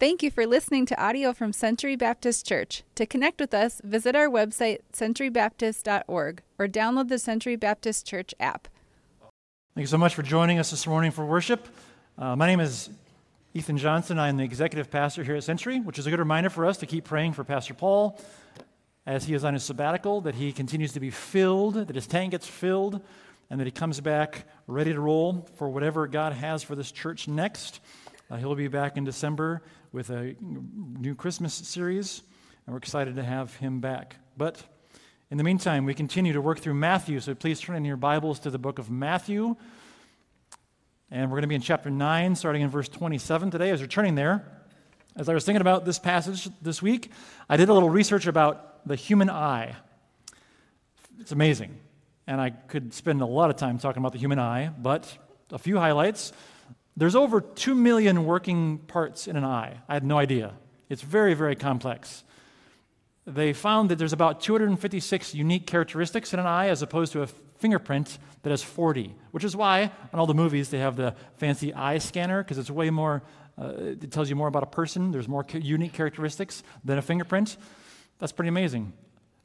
Thank you for listening to audio from Century Baptist Church. To connect with us, visit our website, centurybaptist.org, or download the Century Baptist Church app. Thank you so much for joining us this morning for worship. Uh, my name is Ethan Johnson. I am the executive pastor here at Century, which is a good reminder for us to keep praying for Pastor Paul as he is on his sabbatical, that he continues to be filled, that his tank gets filled, and that he comes back ready to roll for whatever God has for this church next. Uh, he'll be back in December with a new Christmas series, and we're excited to have him back. But in the meantime, we continue to work through Matthew, so please turn in your Bibles to the book of Matthew. And we're going to be in chapter 9, starting in verse 27 today. As you're turning there, as I was thinking about this passage this week, I did a little research about the human eye. It's amazing. And I could spend a lot of time talking about the human eye, but a few highlights. There's over 2 million working parts in an eye. I had no idea. It's very, very complex. They found that there's about 256 unique characteristics in an eye as opposed to a fingerprint that has 40, which is why in all the movies they have the fancy eye scanner because it's way more, uh, it tells you more about a person. There's more unique characteristics than a fingerprint. That's pretty amazing.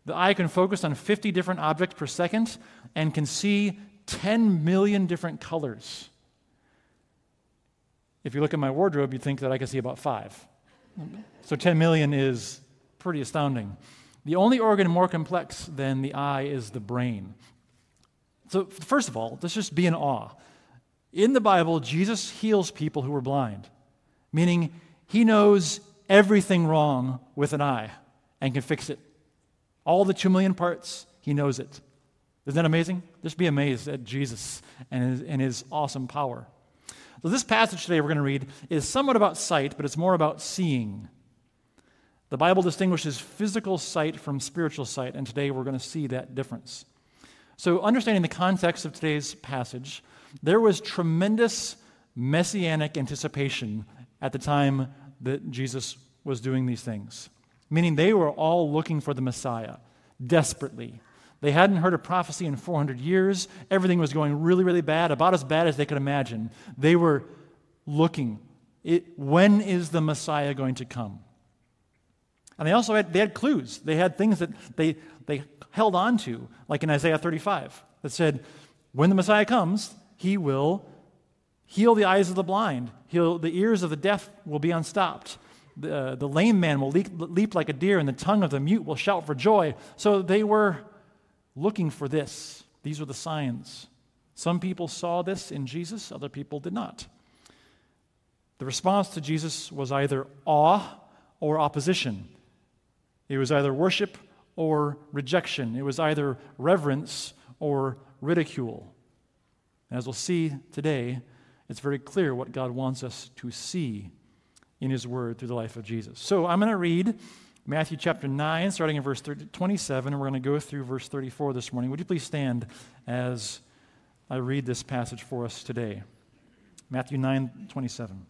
The eye can focus on 50 different objects per second and can see 10 million different colors. If you look at my wardrobe, you'd think that I can see about five. So 10 million is pretty astounding. The only organ more complex than the eye is the brain. So, first of all, let's just be in awe. In the Bible, Jesus heals people who are blind, meaning he knows everything wrong with an eye and can fix it. All the two million parts, he knows it. Isn't that amazing? Just be amazed at Jesus and his, and his awesome power. So, this passage today we're going to read is somewhat about sight, but it's more about seeing. The Bible distinguishes physical sight from spiritual sight, and today we're going to see that difference. So, understanding the context of today's passage, there was tremendous messianic anticipation at the time that Jesus was doing these things, meaning they were all looking for the Messiah desperately. They hadn't heard a prophecy in 400 years. Everything was going really, really bad, about as bad as they could imagine. They were looking. It, when is the Messiah going to come? And they also had, they had clues. They had things that they, they held on to, like in Isaiah 35, that said, when the Messiah comes, he will heal the eyes of the blind, heal, the ears of the deaf will be unstopped. The, uh, the lame man will leap, leap like a deer, and the tongue of the mute will shout for joy. So they were looking for this. These were the signs. Some people saw this in Jesus, other people did not. The response to Jesus was either awe or opposition. It was either worship or rejection. It was either reverence or ridicule. as we'll see today, it's very clear what God wants us to see in His Word through the life of Jesus. So I'm going to read Matthew chapter 9, starting in verse 30, 27, and we're going to go through verse 34 this morning. Would you please stand as I read this passage for us today? Matthew 9, 27.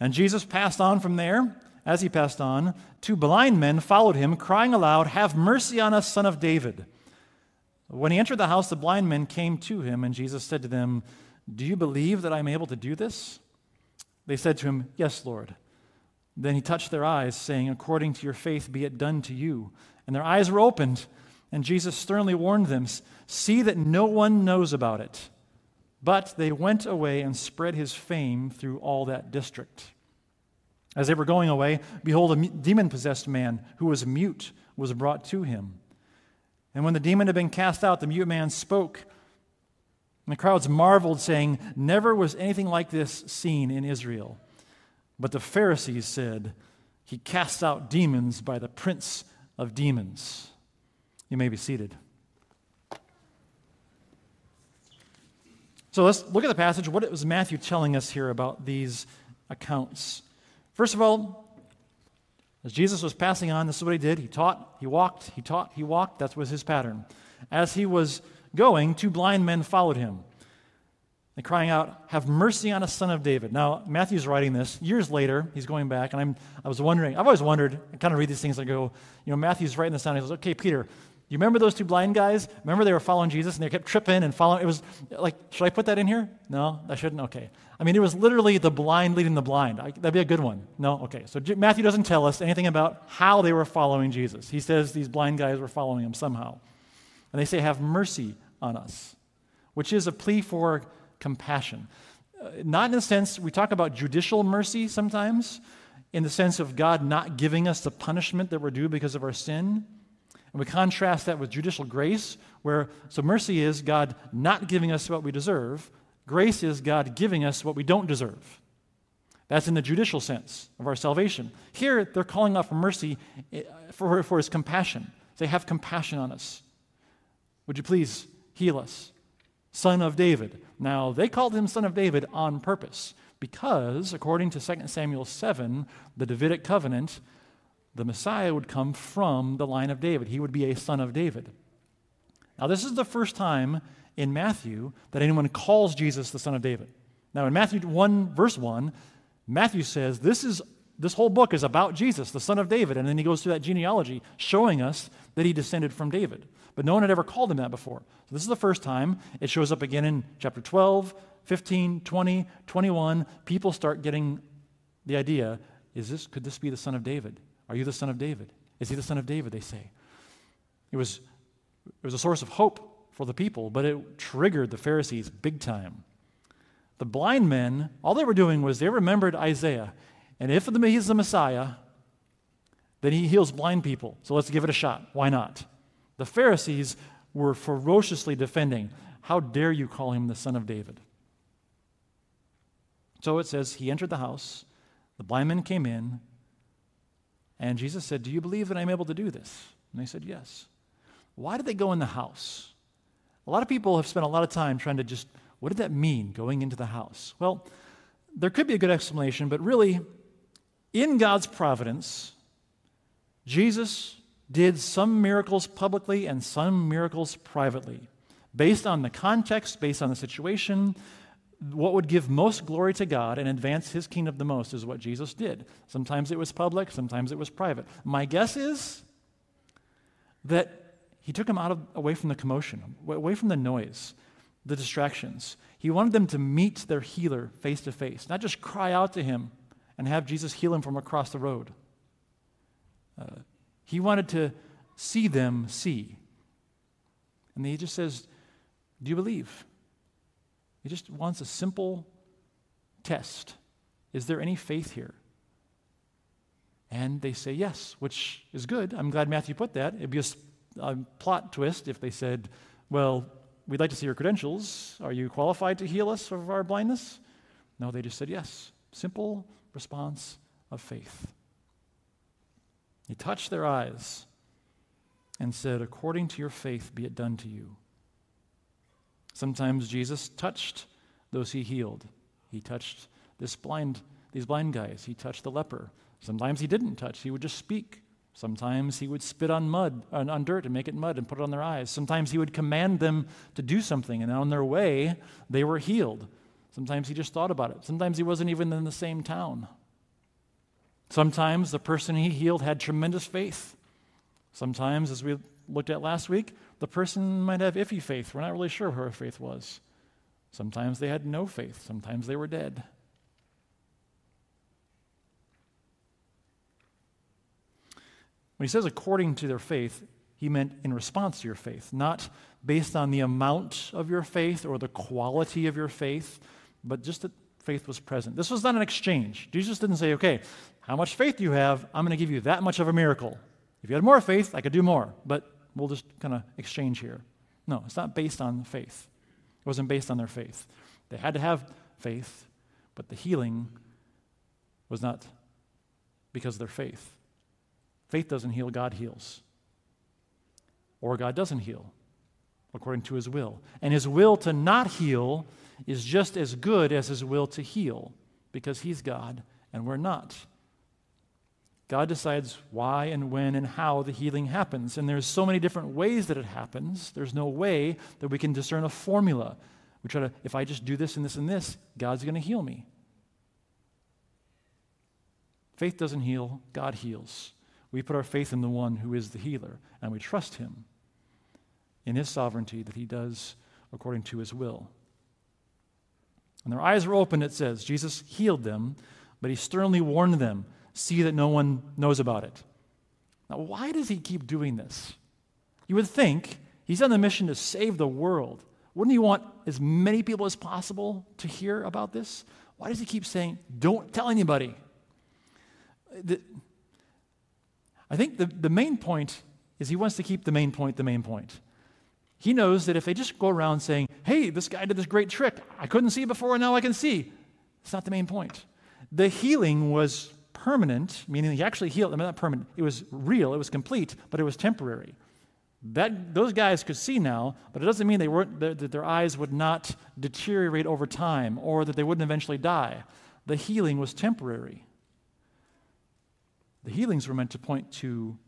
And Jesus passed on from there. As he passed on, two blind men followed him, crying aloud, Have mercy on us, son of David. When he entered the house, the blind men came to him, and Jesus said to them, Do you believe that I am able to do this? They said to him, Yes, Lord. Then he touched their eyes, saying, According to your faith be it done to you. And their eyes were opened, and Jesus sternly warned them, See that no one knows about it. But they went away and spread his fame through all that district. As they were going away, behold, a demon possessed man who was mute was brought to him. And when the demon had been cast out, the mute man spoke. And the crowds marveled, saying, Never was anything like this seen in Israel. But the Pharisees said, He casts out demons by the prince of demons. You may be seated. So let's look at the passage. What was Matthew telling us here about these accounts? First of all, as Jesus was passing on, this is what he did. He taught, he walked, he taught, he walked. That was his pattern. As he was going, two blind men followed him and crying out, Have mercy on us, son of David. Now, Matthew's writing this years later. He's going back, and I'm, I was wondering, I've always wondered, I kind of read these things, I go, you know, Matthew's writing this down. He goes, Okay, Peter, You remember those two blind guys? Remember they were following Jesus and they kept tripping and following? It was like, should I put that in here? No, I shouldn't? Okay. I mean, it was literally the blind leading the blind. I, that'd be a good one. No? Okay. So Matthew doesn't tell us anything about how they were following Jesus. He says these blind guys were following him somehow. And they say, Have mercy on us, which is a plea for compassion. Uh, not in the sense, we talk about judicial mercy sometimes, in the sense of God not giving us the punishment that we're due because of our sin. And we contrast that with judicial grace, where so mercy is God not giving us what we deserve, grace is God giving us what we don't deserve. That's in the judicial sense of our salvation. Here, they're calling out for mercy eh, for, for his compassion. They have compassion on us. Would you please heal us? Son of David. Now, they called him Son of David on purpose because, according to 2 Samuel 7, the Davidic covenant, the Messiah would come from the line of David. He would be a son of David. Now, this is the first time in Matthew that anyone calls Jesus the son of David. Now, in Matthew 1, verse 1, Matthew says this, is, this whole book is about Jesus, the son of David. And then he goes through that genealogy showing us that he descended from David. But no one had ever called him that before. So this is the first time. It shows up again in chapter 12, 15, 20, 21. People start getting the idea is this, could this be the son of David? Are you the son of David? Is he the son of David? They say. It was, it was a source of hope for the people, but it triggered the Pharisees big time. The blind men, all they were doing was they remembered Isaiah. And if he's the Messiah, then he heals blind people. So let's give it a shot. Why not? The Pharisees were ferociously defending. How dare you call him the son of David? So it says, He entered the house. The blind men came in. And Jesus said, Do you believe that I'm able to do this? And they said, Yes. Why did they go in the house? A lot of people have spent a lot of time trying to just, what did that mean, going into the house? Well, there could be a good explanation, but really, in God's providence, Jesus did some miracles publicly and some miracles privately, based on the context, based on the situation, what would give most glory to God and advance his kingdom the most is what Jesus did. Sometimes it was public, sometimes it was private. My guess is that he took them out of, away from the commotion, away from the noise, the distractions. He wanted them to meet their healer face to face, not just cry out to him and have Jesus heal him from across the road. Uh, he wanted to see them see. And he just says, Do you believe? He just wants a simple test. Is there any faith here? And they say yes, which is good. I'm glad Matthew put that. It'd be a, a, plot twist if they said, Well, we'd like to see your credentials. Are you qualified to heal us of our blindness? No, they just said yes. Simple response of faith. He touched their eyes and said, According to your faith, be it done to you. Sometimes Jesus touched those he healed. He touched this blind, these blind guys. He touched the leper. Sometimes he didn't touch. He would just speak. Sometimes he would spit on mud, on, on dirt and make it mud and put it on their eyes. Sometimes he would command them to do something, and on their way, they were healed. Sometimes he just thought about it. Sometimes he wasn't even in the same town. Sometimes the person he healed had tremendous faith. Sometimes, as we looked at last week, the person might have iffy faith. We're not really sure who her faith was. Sometimes they had no faith, sometimes they were dead. When he says according to their faith, he meant in response to your faith, not based on the amount of your faith or the quality of your faith, but just that faith was present. This was not an exchange. Jesus didn't say, okay, how much faith do you have? I'm going to give you that much of a miracle. If you had more faith, I could do more. But we'll just kind of exchange here. No, it's not based on faith. It wasn't based on their faith. They had to have faith, but the healing was not because of their faith. Faith doesn't heal, God heals. Or God doesn't heal according to his will. And his will to not heal is just as good as his will to heal because he's God and we're not. God decides why and when and how the healing happens. And there's so many different ways that it happens. There's no way that we can discern a formula. We try to, if I just do this and this and this, God's going to heal me. Faith doesn't heal, God heals. We put our faith in the one who is the healer, and we trust him. in his sovereignty that he does according to his will. And their eyes were opened, it says. Jesus healed them, but he sternly warned them see that no one knows about it. Now, why does he keep doing this? You would think he's on the mission to save the world. Wouldn't he want as many people as possible to hear about this? Why does he keep saying, don't tell anybody? The, I think the, the main point is he wants to keep the main point the main point. He knows that if they just go around saying, hey, this guy did this great trick, I couldn't see before and now I can see, it's not the main point. The healing was permanent, meaning he actually healed, I mean, not permanent, it was real, it was complete, but it was temporary. That, those guys could see now, but it doesn't mean they weren't, that their eyes would not deteriorate over time or that they wouldn't eventually die. The healing was temporary. The healings were meant to point to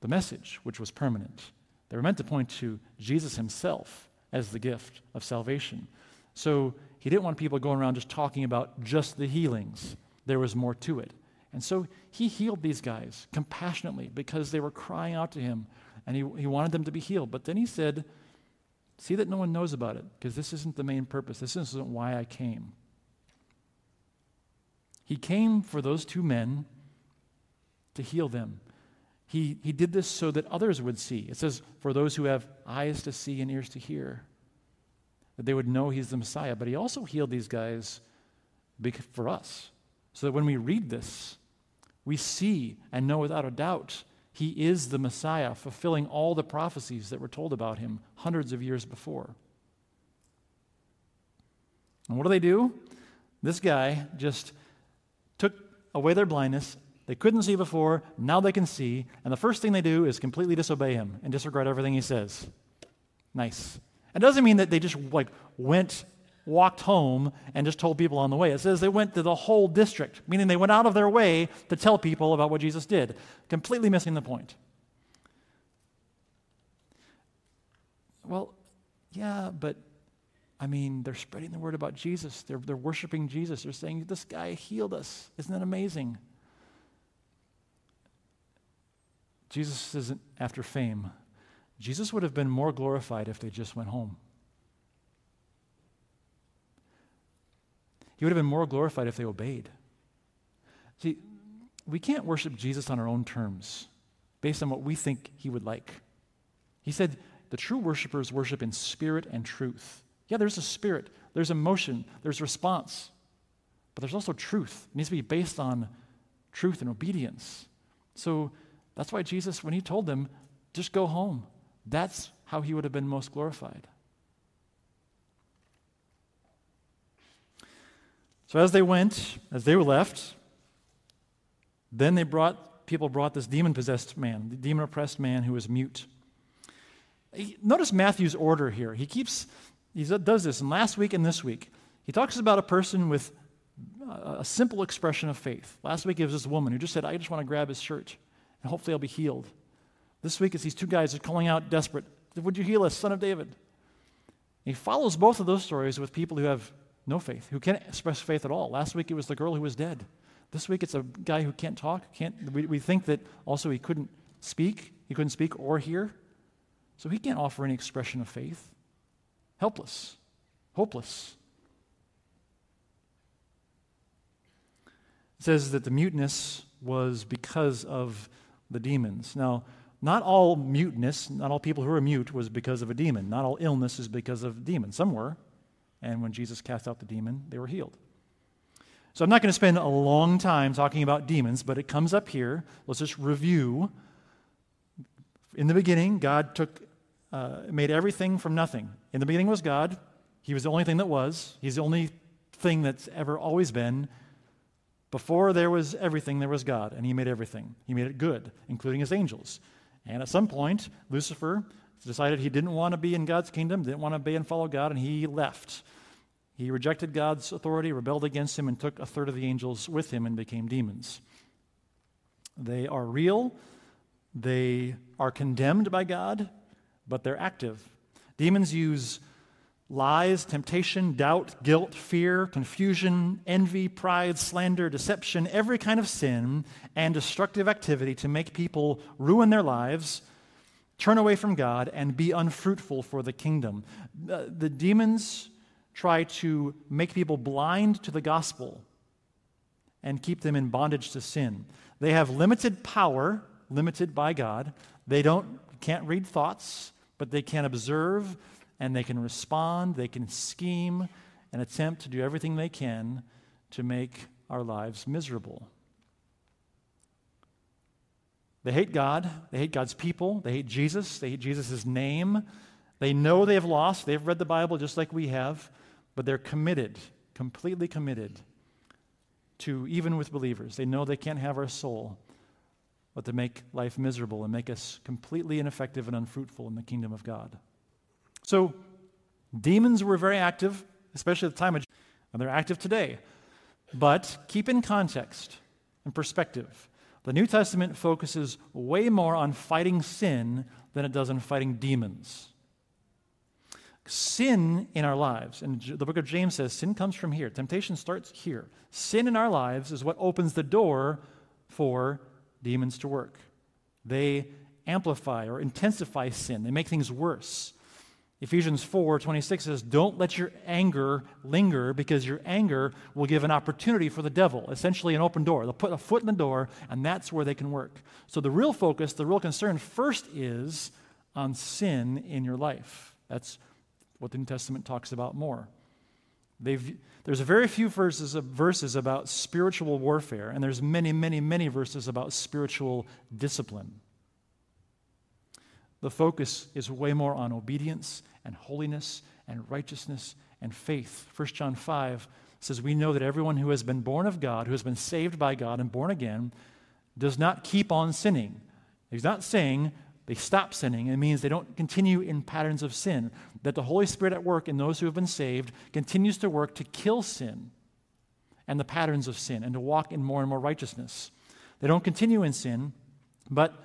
the message, which was permanent. They were meant to point to Jesus himself as the gift of salvation. So he didn't want people going around just talking about just the healings. There was more to it. And so he healed these guys compassionately because they were crying out to him and he, he wanted them to be healed. But then he said, See that no one knows about it because this isn't the main purpose. This isn't why I came. He came for those two men to heal them. He, he did this so that others would see. It says, for those who have eyes to see and ears to hear, that they would know he's the Messiah. But he also healed these guys for us, so that when we read this, we see and know without a doubt he is the Messiah, fulfilling all the prophecies that were told about him hundreds of years before. And what do they do? This guy just took away their blindness they couldn't see before, now they can see, and the first thing they do is completely disobey him and disregard everything he says. Nice. It doesn't mean that they just like went, walked home, and just told people on the way. It says they went to the whole district, meaning they went out of their way to tell people about what Jesus did, completely missing the point. Well, yeah, but I mean, they're spreading the word about Jesus. They're, they're worshiping Jesus. They're saying, This guy healed us. Isn't that amazing? Jesus isn't after fame. Jesus would have been more glorified if they just went home. He would have been more glorified if they obeyed. See, we can't worship Jesus on our own terms, based on what we think he would like. He said the true worshipers worship in spirit and truth. Yeah, there's a spirit, there's emotion, there's response, but there's also truth. It needs to be based on truth and obedience. So that's why Jesus, when he told them, just go home, that's how he would have been most glorified. So as they went, as they were left, then they brought, people brought this demon possessed man, the demon oppressed man who was mute. Notice Matthew's order here. He keeps, he does this, and last week and this week, he talks about a person with a simple expression of faith. Last week it was this woman who just said, I just want to grab his shirt and hopefully I'll be healed. This week, it's these two guys are calling out desperate, Would you heal us, son of David? He follows both of those stories with people who have no faith, who can't express faith at all. Last week, it was the girl who was dead. This week, it's a guy who can't talk. Can't, we, we think that also he couldn't speak, he couldn't speak or hear. So he can't offer any expression of faith. Helpless, hopeless. It says that the muteness was because of the demons. Now, not all muteness, not all people who are mute was because of a demon. Not all illness is because of demons. Some were. And when Jesus cast out the demon, they were healed. So I'm not going to spend a long time talking about demons, but it comes up here. Let's just review. In the beginning, God took, uh, made everything from nothing. In the beginning was God. He was the only thing that was. He's the only thing that's ever always been. Before there was everything, there was God, and He made everything. He made it good, including His angels. And at some point, Lucifer decided he didn't want to be in God's kingdom, didn't want to obey and follow God, and he left. He rejected God's authority, rebelled against Him, and took a third of the angels with him and became demons. They are real, they are condemned by God, but they're active. Demons use lies, temptation, doubt, guilt, fear, confusion, envy, pride, slander, deception, every kind of sin and destructive activity to make people ruin their lives turn away from God, and be unfruitful for the kingdom. The, the demons try to make people blind to the gospel and keep them in bondage to sin. They have limited power, limited by God. They don't can't read thoughts, but they can observe and they can respond, they can scheme and attempt to do everything they can to make our lives miserable. They hate God, they hate God's people, they hate Jesus, they hate Jesus' name. They know they have lost, they've read the Bible just like we have, but they're committed, completely committed to, even with believers, they know they can't have our soul, but to make life miserable and make us completely ineffective and unfruitful in the kingdom of God. So, demons were very active, especially at the time of and they're active today. But keep in context and perspective. The New Testament focuses way more on fighting sin than it does on fighting demons. Sin in our lives, and the book of James says sin comes from here. Temptation starts here. Sin in our lives is what opens the door for demons to work. They amplify or intensify sin, they make things worse. Ephesians 4 26 says, Don't let your anger linger because your anger will give an opportunity for the devil, essentially an open door. They'll put a foot in the door, and that's where they can work. So the real focus, the real concern first is on sin in your life. That's what the New Testament talks about more. They've, there's very few verses, verses about spiritual warfare, and there's many, many, many verses about spiritual discipline. The focus is way more on obedience and holiness and righteousness and faith. 1 John 5 says, We know that everyone who has been born of God, who has been saved by God and born again, does not keep on sinning. He's not saying they stop sinning. It means they don't continue in patterns of sin. That the Holy Spirit at work in those who have been saved continues to work to kill sin and the patterns of sin and to walk in more and more righteousness. They don't continue in sin, but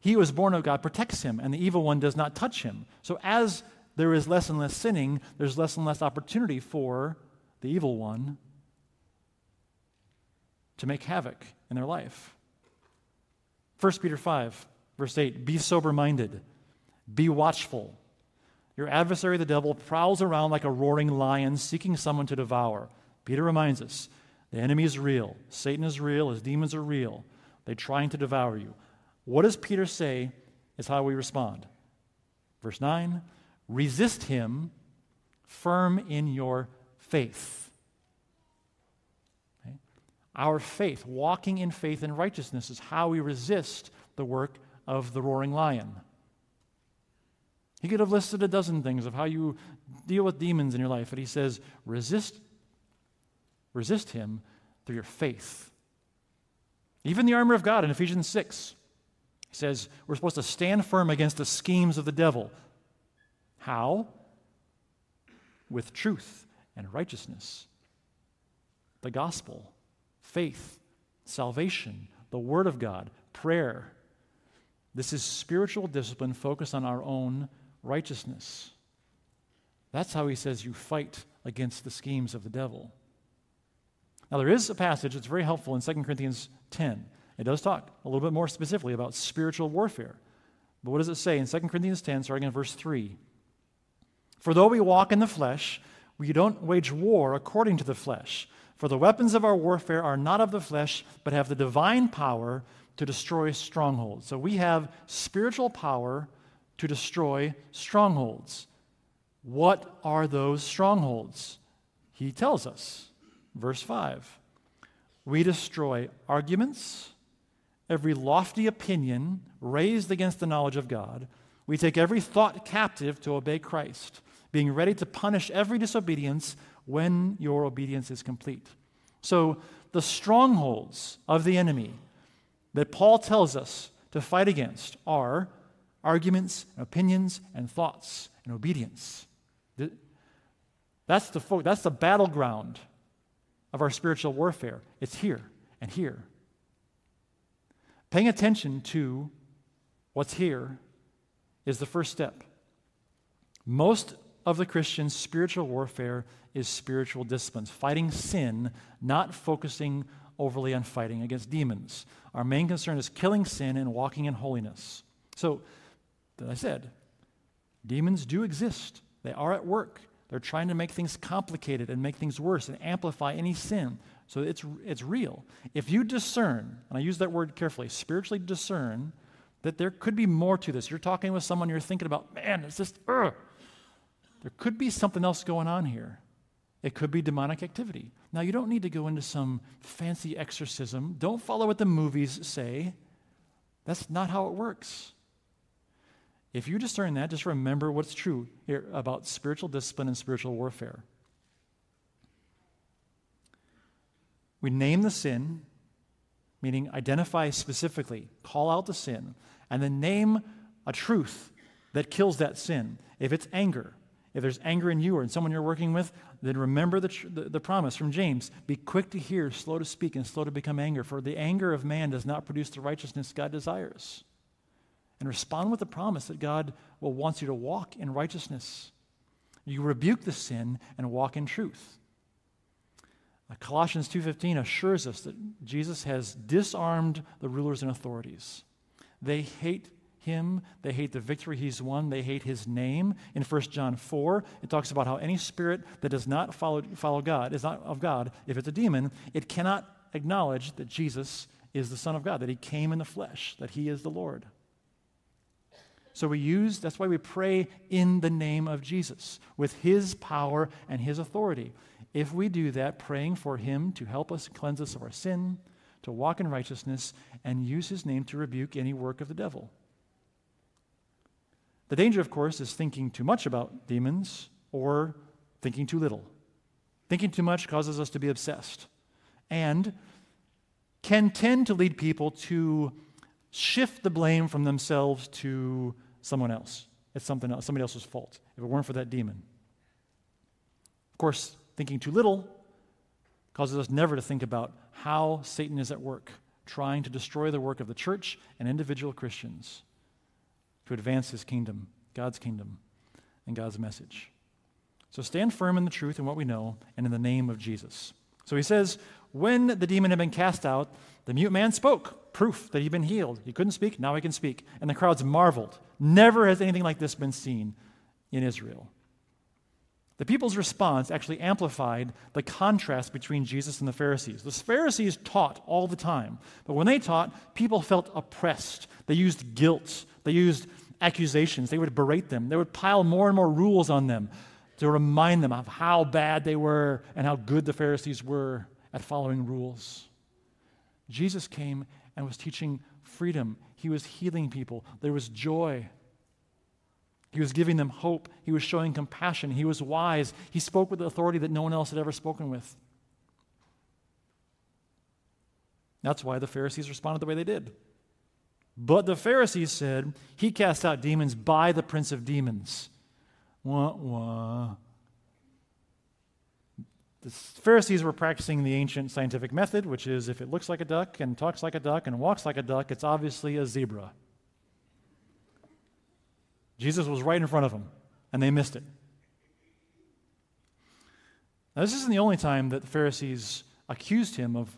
he is born of God protects him, and the evil one does not touch him. So as there is less and less sinning, there's less and less opportunity for the evil one to make havoc in their life. 1 Peter 5 Verse 8 Be sober minded, be watchful. Your adversary, the devil, prowls around like a roaring lion seeking someone to devour. Peter reminds us the enemy is real. Satan is real. His demons are real. They're trying to devour you. What does Peter say is how we respond? Verse 9 Resist him firm in your faith. Okay? Our faith, walking in faith and righteousness, is how we resist the work of the roaring lion. He could have listed a dozen things of how you deal with demons in your life, but he says, resist, resist him through your faith. Even the armor of God in Ephesians 6 he says we're supposed to stand firm against the schemes of the devil. How? With truth and righteousness. The gospel, faith, salvation, the word of God, prayer, this is spiritual discipline focused on our own righteousness. That's how he says you fight against the schemes of the devil. Now, there is a passage that's very helpful in 2 Corinthians 10. It does talk a little bit more specifically about spiritual warfare. But what does it say in 2 Corinthians 10, starting in verse 3? For though we walk in the flesh, we don't wage war according to the flesh. For the weapons of our warfare are not of the flesh, but have the divine power to destroy strongholds. So we have spiritual power to destroy strongholds. What are those strongholds? He tells us. Verse 5 We destroy arguments, every lofty opinion raised against the knowledge of God. We take every thought captive to obey Christ, being ready to punish every disobedience when your obedience is complete. So, the strongholds of the enemy that Paul tells us to fight against are arguments, and opinions, and thoughts, and obedience. That's the, fo- that's the battleground of our spiritual warfare. It's here and here. Paying attention to what's here is the first step. Most of the Christian's spiritual warfare is spiritual disciplines, fighting sin, not focusing overly on fighting against demons. Our main concern is killing sin and walking in holiness. So, that I said. Demons do exist, they are at work. They're trying to make things complicated and make things worse and amplify any sin. So it's, it's real. If you discern, and I use that word carefully, spiritually discern, that there could be more to this. You're talking with someone, you're thinking about, man, it's just, ugh. There could be something else going on here. It could be demonic activity. Now, you don't need to go into some fancy exorcism. Don't follow what the movies say. That's not how it works. If you discern that, just remember what's true about spiritual discipline and spiritual warfare. We name the sin, meaning identify specifically, call out the sin, and then name a truth that kills that sin. If it's anger, if there's anger in you or in someone you're working with, then remember the, tr- the, the, promise from James be quick to hear, slow to speak, and slow to become angry, for the anger of man does not produce the righteousness God desires. And respond with the promise that God will wants you to walk in righteousness. You rebuke the sin and walk in truth. Colossians 2:15 assures us that Jesus has disarmed the rulers and authorities. They hate him, they hate the victory he's won, they hate his name. In 1 John 4, it talks about how any spirit that does not follow, follow God, is not of God, if it's a demon, it cannot acknowledge that Jesus is the Son of God, that he came in the flesh, that he is the Lord. So we use, that's why we pray in the name of Jesus, with his power and his authority. If we do that, praying for him to help us cleanse us of our sin, to walk in righteousness, and use his name to rebuke any work of the devil. The danger, of course, is thinking too much about demons or thinking too little. Thinking too much causes us to be obsessed and can tend to lead people to shift the blame from themselves to someone else. It's something else, somebody else's fault if it weren't for that demon. Of course, thinking too little causes us never to think about how Satan is at work, trying to destroy the work of the church and individual Christians to advance his kingdom, God's kingdom, and God's message. So stand firm in the truth and what we know, and in the name of Jesus. So he says, when the demon had been cast out, the mute man spoke, proof that he'd been healed. He couldn't speak, now he can speak. And the crowds marveled. Never has anything like this been seen in Israel. The people's response actually amplified the contrast between Jesus and the Pharisees. The Pharisees taught all the time, but when they taught, people felt oppressed. They used guilt, they used accusations. They would berate them. They would pile more and more rules on them to remind them of how bad they were and how good the Pharisees were at following rules. Jesus came and was teaching freedom. He was healing people. There was joy. He was giving them hope. He was showing compassion. He was wise. He spoke with authority that no one else had ever spoken with. That's why the Pharisees responded the way they did. But the Pharisees said, He cast out demons by the prince of demons. Wah, wah. The Pharisees were practicing the ancient scientific method, which is if it looks like a duck and talks like a duck and walks like a duck, it's obviously a zebra. Jesus was right in front of them, and they missed it. Now, this isn't the only time that the Pharisees accused him of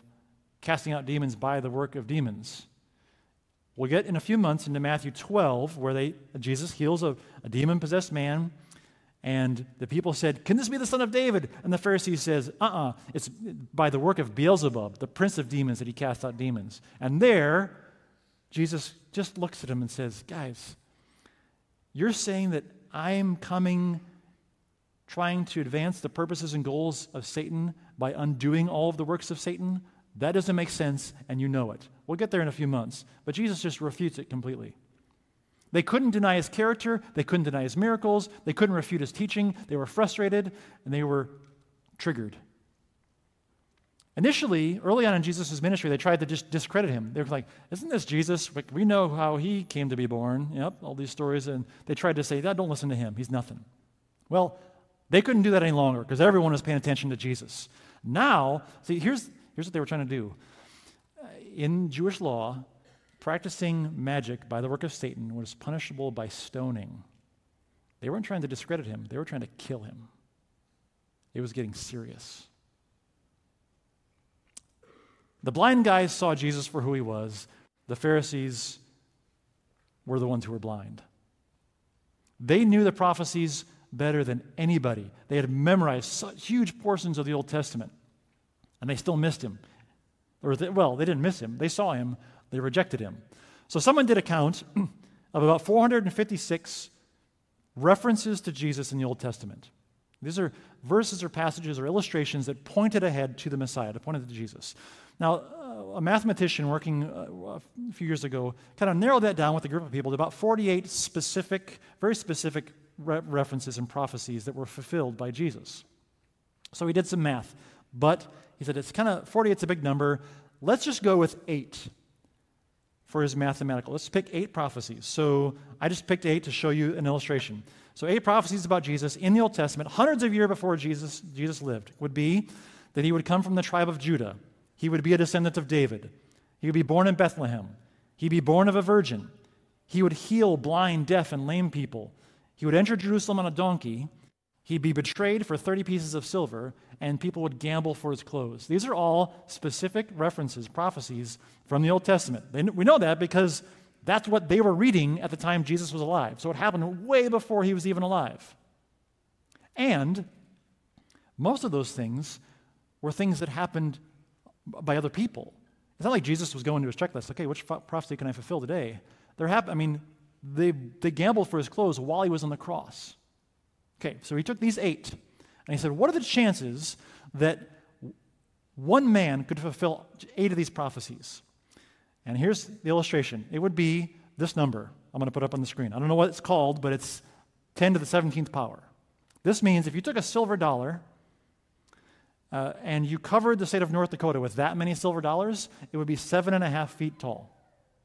casting out demons by the work of demons. We'll get in a few months into Matthew 12, where they, Jesus heals a, a demon possessed man. And the people said, Can this be the son of David? And the Pharisee says, Uh uh-uh. uh It's by the work of Beelzebub, the prince of demons, that he casts out demons. And there, Jesus just looks at him and says, Guys, you're saying that I'm coming trying to advance the purposes and goals of Satan by undoing all of the works of Satan? That doesn't make sense, and you know it. We'll get there in a few months. But Jesus just refutes it completely. They couldn't deny his character, they couldn't deny his miracles, they couldn't refute his teaching. They were frustrated, and they were triggered. Initially, early on in Jesus' ministry, they tried to just discredit him. They were like, Isn't this Jesus? We know how he came to be born. Yep, all these stories. And they tried to say, Don't listen to him. He's nothing. Well, they couldn't do that any longer because everyone was paying attention to Jesus. Now, see, here's, Here's what they were trying to do. Uh, in Jewish law, practicing magic by the work of Satan was punishable by stoning. They weren't trying to discredit him, they were trying to kill him. It was getting serious. The blind guys saw Jesus for who he was. The Pharisees were the ones who were blind. They knew the prophecies better than anybody. They had memorized such huge portions of the Old Testament, and they still missed him. Or, they, well, they didn't miss him. They saw him, they rejected him. So someone did a count of about 456 references to Jesus in the Old Testament. These are verses or passages or illustrations that pointed ahead to the Messiah, that pointed to Jesus. Now, uh, a mathematician working uh, a few years ago kind of narrowed that down with a group of people to about 48 specific, very specific re- references and prophecies that were fulfilled by Jesus. So he did some math, but he said it's kind of 48's a big number. Let's just go with eight for his mathematical. Let's pick eight prophecies. So I just picked eight to show you an illustration. So eight prophecies about Jesus in the Old Testament, hundreds of years before Jesus, Jesus lived, would be that he would come from the tribe of Judah. He would be a descendant of David. He would be born in Bethlehem. He'd be born of a virgin. He would heal blind, deaf, and lame people. He would enter Jerusalem on a donkey. He'd be betrayed for 30 pieces of silver, and people would gamble for his clothes. These are all specific references, prophecies from the Old Testament. We know that because that's what they were reading at the time Jesus was alive. So it happened way before he was even alive. And most of those things were things that happened by other people. It's not like Jesus was going to his checklist. Okay, which prophecy can I fulfill today? They're happy. I mean, they, they gambled for his clothes while he was on the cross. Okay, so he took these eight and he said, What are the chances that one man could fulfill eight of these prophecies? And here's the illustration it would be this number I'm going to put up on the screen. I don't know what it's called, but it's 10 to the 17th power. This means if you took a silver dollar uh, and you covered the state of North Dakota with that many silver dollars, it would be seven and a half feet tall,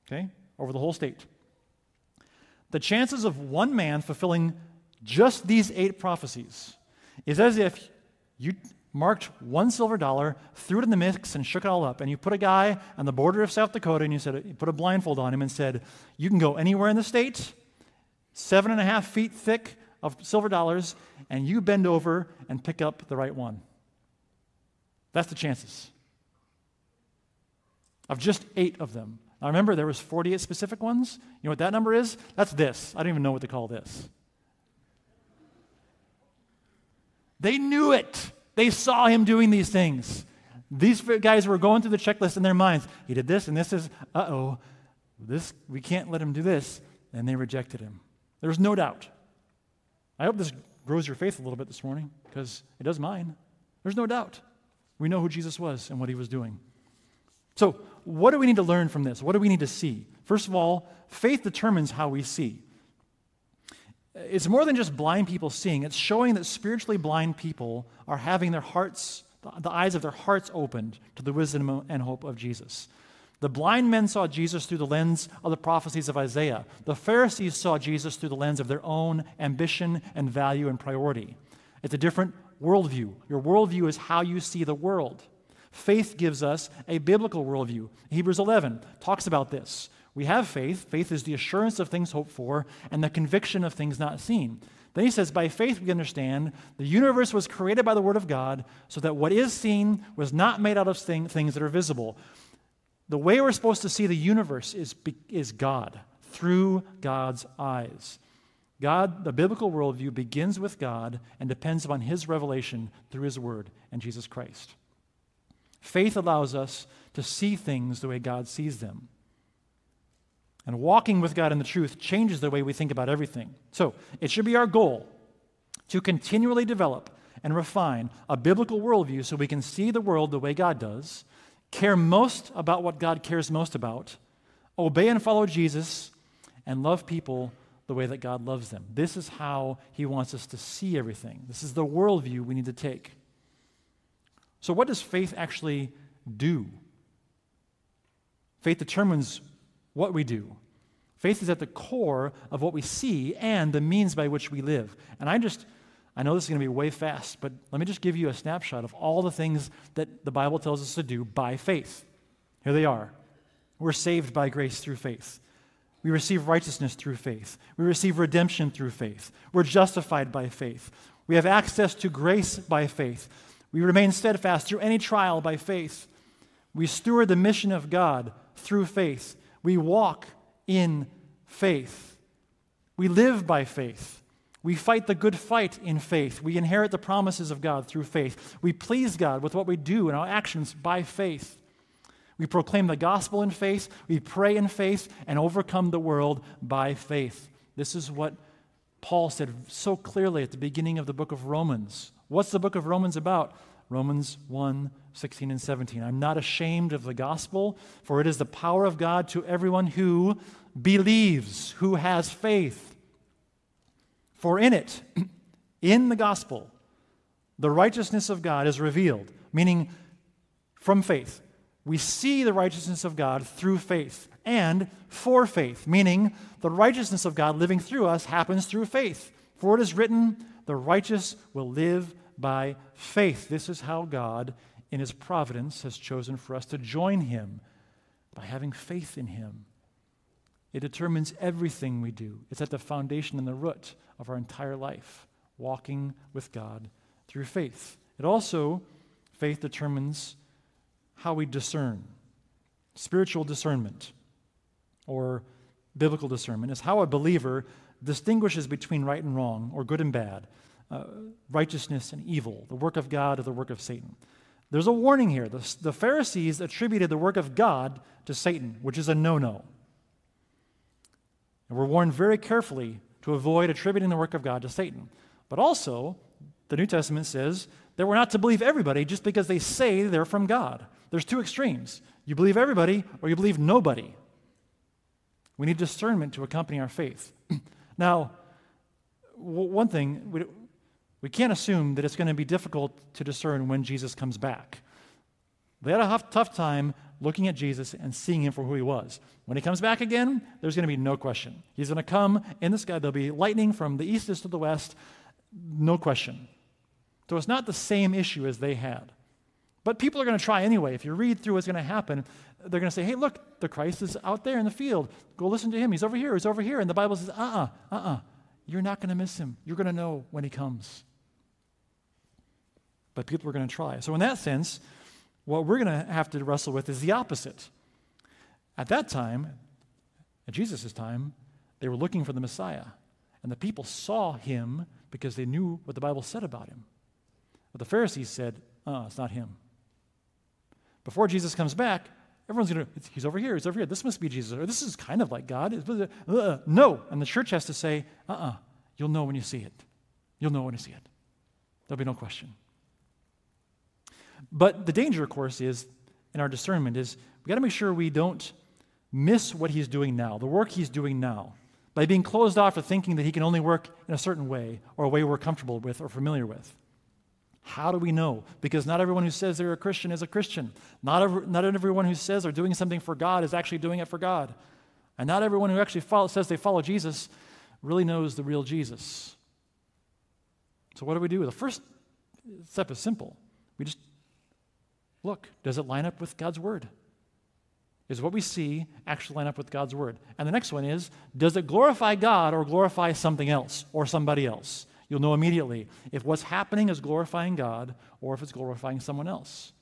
okay, over the whole state. The chances of one man fulfilling just these eight prophecies is as if you marked one silver dollar, threw it in the mix, and shook it all up. And you put a guy on the border of South Dakota and you said, you put a blindfold on him and said, You can go anywhere in the state, seven and a half feet thick of silver dollars, and you bend over and pick up the right one. That's the chances of just eight of them. Now remember, there was 48 specific ones. You know what that number is? That's this. I don't even know what to call this. They knew it. They saw him doing these things. These guys were going through the checklist in their minds. He did this, and this is, uh oh, this we can't let him do this. And they rejected him. There's no doubt. I hope this grows your faith a little bit this morning, because it does mine. There's no doubt. We know who Jesus was and what he was doing. So, what do we need to learn from this? What do we need to see? First of all, faith determines how we see it's more than just blind people seeing, it's showing that spiritually blind people are having their hearts, the eyes of their hearts opened to the wisdom and hope of Jesus. The blind men saw Jesus through the lens of the prophecies of Isaiah. The Pharisees saw Jesus through the lens of their own ambition and value and priority. It's a different worldview. Your worldview is how you see the world. Faith gives us a biblical worldview. Hebrews 11 talks about this. We have faith. Faith is the assurance of things hoped for and the conviction of things not seen. Then he says, By faith we understand the universe was created by the Word of God, so that what is seen was not made out of things that are visible. The way we're supposed to see the universe is, is God, through God's eyes. God, the biblical worldview, begins with God and depends upon His revelation through His Word and Jesus Christ. Faith allows us to see things the way God sees them. And walking with God in the truth changes the way we think about everything. So it should be our goal to continually develop and refine a biblical worldview so we can see the world the way God does, care most about what God cares most about, obey and follow Jesus, and love people the way that God loves them. This is how He wants us to see everything. This is the worldview we need to take. So, what does faith actually do? Faith determines what we do. Faith is at the core of what we see and the means by which we live. And I just, I know this is going to be way fast, but let me just give you a snapshot of all the things that the Bible tells us to do by faith. Here they are. We're saved by grace through faith. We receive righteousness through faith. We receive redemption through faith. We're justified by faith. We have access to grace by faith. We remain steadfast through any trial by faith. We steward the mission of God through faith. We walk in faith. We live by faith. We fight the good fight in faith. We inherit the promises of God through faith. We please God with what we do and our actions by faith. We proclaim the gospel in faith, we pray in faith, and overcome the world by faith. This is what Paul said so clearly at the beginning of the book of Romans. What's the book of Romans about? Romans 1 16 and 17. I'm not ashamed of the gospel, for it is the power of God to everyone who believes, who has faith. For in it, in the gospel, the righteousness of God is revealed, meaning from faith. We see the righteousness of God through faith and for faith, meaning the righteousness of God living through us happens through faith. For it is written, the righteous will live by faith. This is how God, in his providence, has chosen for us to join him by having faith in him. It determines everything we do. It's at the foundation and the root of our entire life, walking with God through faith. It also, faith determines how we discern. Spiritual discernment or biblical discernment is how a believer distinguishes between right and wrong or good and bad, uh, righteousness and evil, the work of God or the work of Satan. There's a warning here. The, the Pharisees attributed the work of God to Satan, which is a no no. And we're warned very carefully to avoid attributing the work of God to Satan. But also, the New Testament says that we're not to believe everybody just because they say they're from God. There's two extremes. You believe everybody or you believe nobody. We need discernment to accompany our faith. now, w- one thing, we, we can't assume that it's going to be difficult to discern when Jesus comes back. They had a tough time looking at Jesus and seeing him for who he was. When he comes back again, there's going to be no question. He's going to come in the sky. There'll be lightning from the east to the west, no question. So it's not the same issue as they had. But people are going to try anyway. If you read through what's going to happen, they're going to say, hey, look, the Christ is out there in the field. Go listen to him. He's over here. He's over here. And the Bible says, uh uh-uh, uh, uh-uh. You're not going to miss him. You're going to know when he comes. But people are going to try. So, in that sense, what we're going to have to wrestle with is the opposite. At that time, at Jesus' time, they were looking for the Messiah. And the people saw him because they knew what the Bible said about him. But the Pharisees said, uh, it's not him. Before Jesus comes back, everyone's going to, he's over here, he's over here. This must be Jesus. Or this is kind of like God. No. And the church has to say, uh uh-uh, uh, you will know when you see it. You'll know when you see it. There'll be no question. But the danger, of course, is in our discernment is we got to make sure we don't miss what he's doing now, the work he's doing now, by being closed off to thinking that he can only work in a certain way or a way we're comfortable with or familiar with. How do we know? Because not everyone who says they're a Christian is a Christian. Not, every, not everyone who says they're doing something for God is actually doing it for God. And not everyone who actually follow, says they follow Jesus really knows the real Jesus. So, what do we do? The first step is simple. We just Look, does it line up with God's word? Is what we see actually line up with God's word? And the next one is, does it glorify God or glorify something else or somebody else? You'll know immediately if what's happening is glorifying God or if it's glorifying someone else.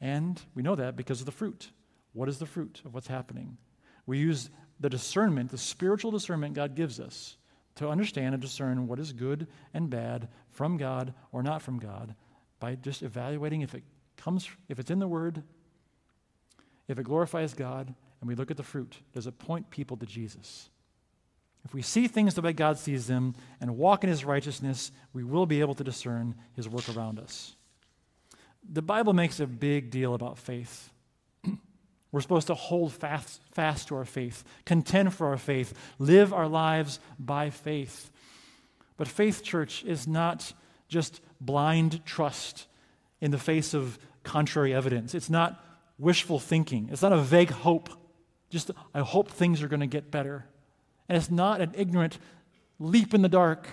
And we know that because of the fruit. What is the fruit of what's happening? We use the discernment, the spiritual discernment God gives us to understand and discern what is good and bad from God or not from God by just evaluating if it comes, if it's in the Word, if it glorifies God, and we look at the fruit. Does it point people to Jesus? If we see things the way God sees them and walk in His righteousness, we will be able to discern His work around us. The Bible makes a big deal about faith. We're supposed to hold fast, fast to our faith, contend for our faith, live our lives by faith. But faith, church, is not just blind trust in the face of contrary evidence. It's not wishful thinking. It's not a vague hope. Just, I hope things are going to get better. And it's not an ignorant leap in the dark.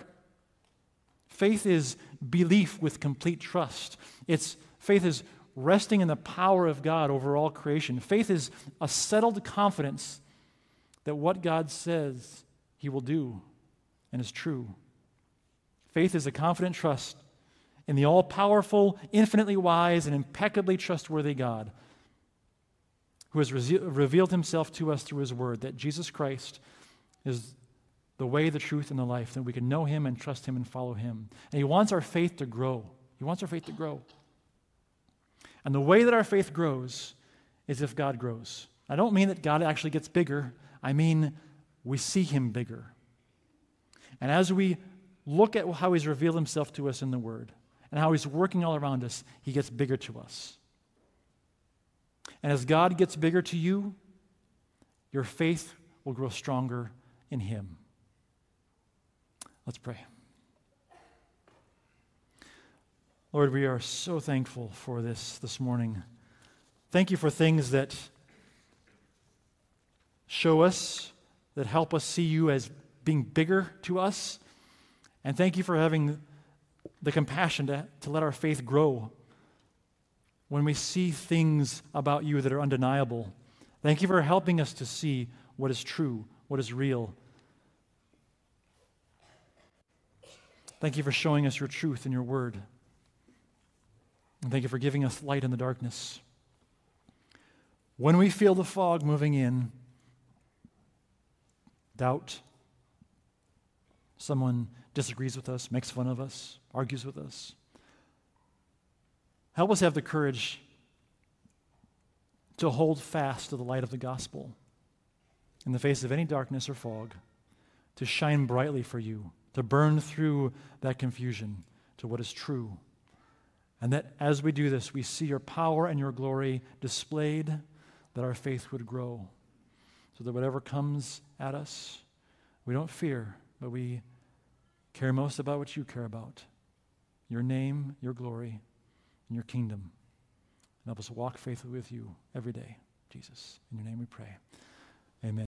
Faith is belief with complete trust. It's faith is resting in the power of God over all creation. Faith is a settled confidence that what God says he will do and is true. Faith is a confident trust in the all powerful, infinitely wise, and impeccably trustworthy God who has re- revealed himself to us through his word that Jesus Christ is the way, the truth, and the life, that we can know Him and trust Him and follow Him. And He wants our faith to grow. He wants our faith to grow. And the way that our faith grows is if God grows. I don't mean that God actually gets bigger, I mean we see Him bigger. And as we look at how He's revealed Himself to us in the Word and how He's working all around us, He gets bigger to us. And as God gets bigger to you, your faith will grow stronger in Him. Let's pray. Lord, we are so thankful for this this morning. Thank you for things that show us, that help us see you as being bigger to us. And thank you for having the compassion to, to let our faith grow when we see things about you that are undeniable. Thank you for helping us to see what is true, what is real. Thank you for showing us your truth in your word. And thank you for giving us light in the darkness. When we feel the fog moving in, doubt, someone disagrees with us, makes fun of us, argues with us, help us have the courage to hold fast to the light of the gospel in the face of any darkness or fog, to shine brightly for you, to burn through that confusion to what is true. And that as we do this, we see your power and your glory displayed, that our faith would grow. So that whatever comes at us, we don't fear, but we care most about what you care about your name, your glory, and your kingdom. And help us walk faithfully with you every day, Jesus. In your name we pray. Amen.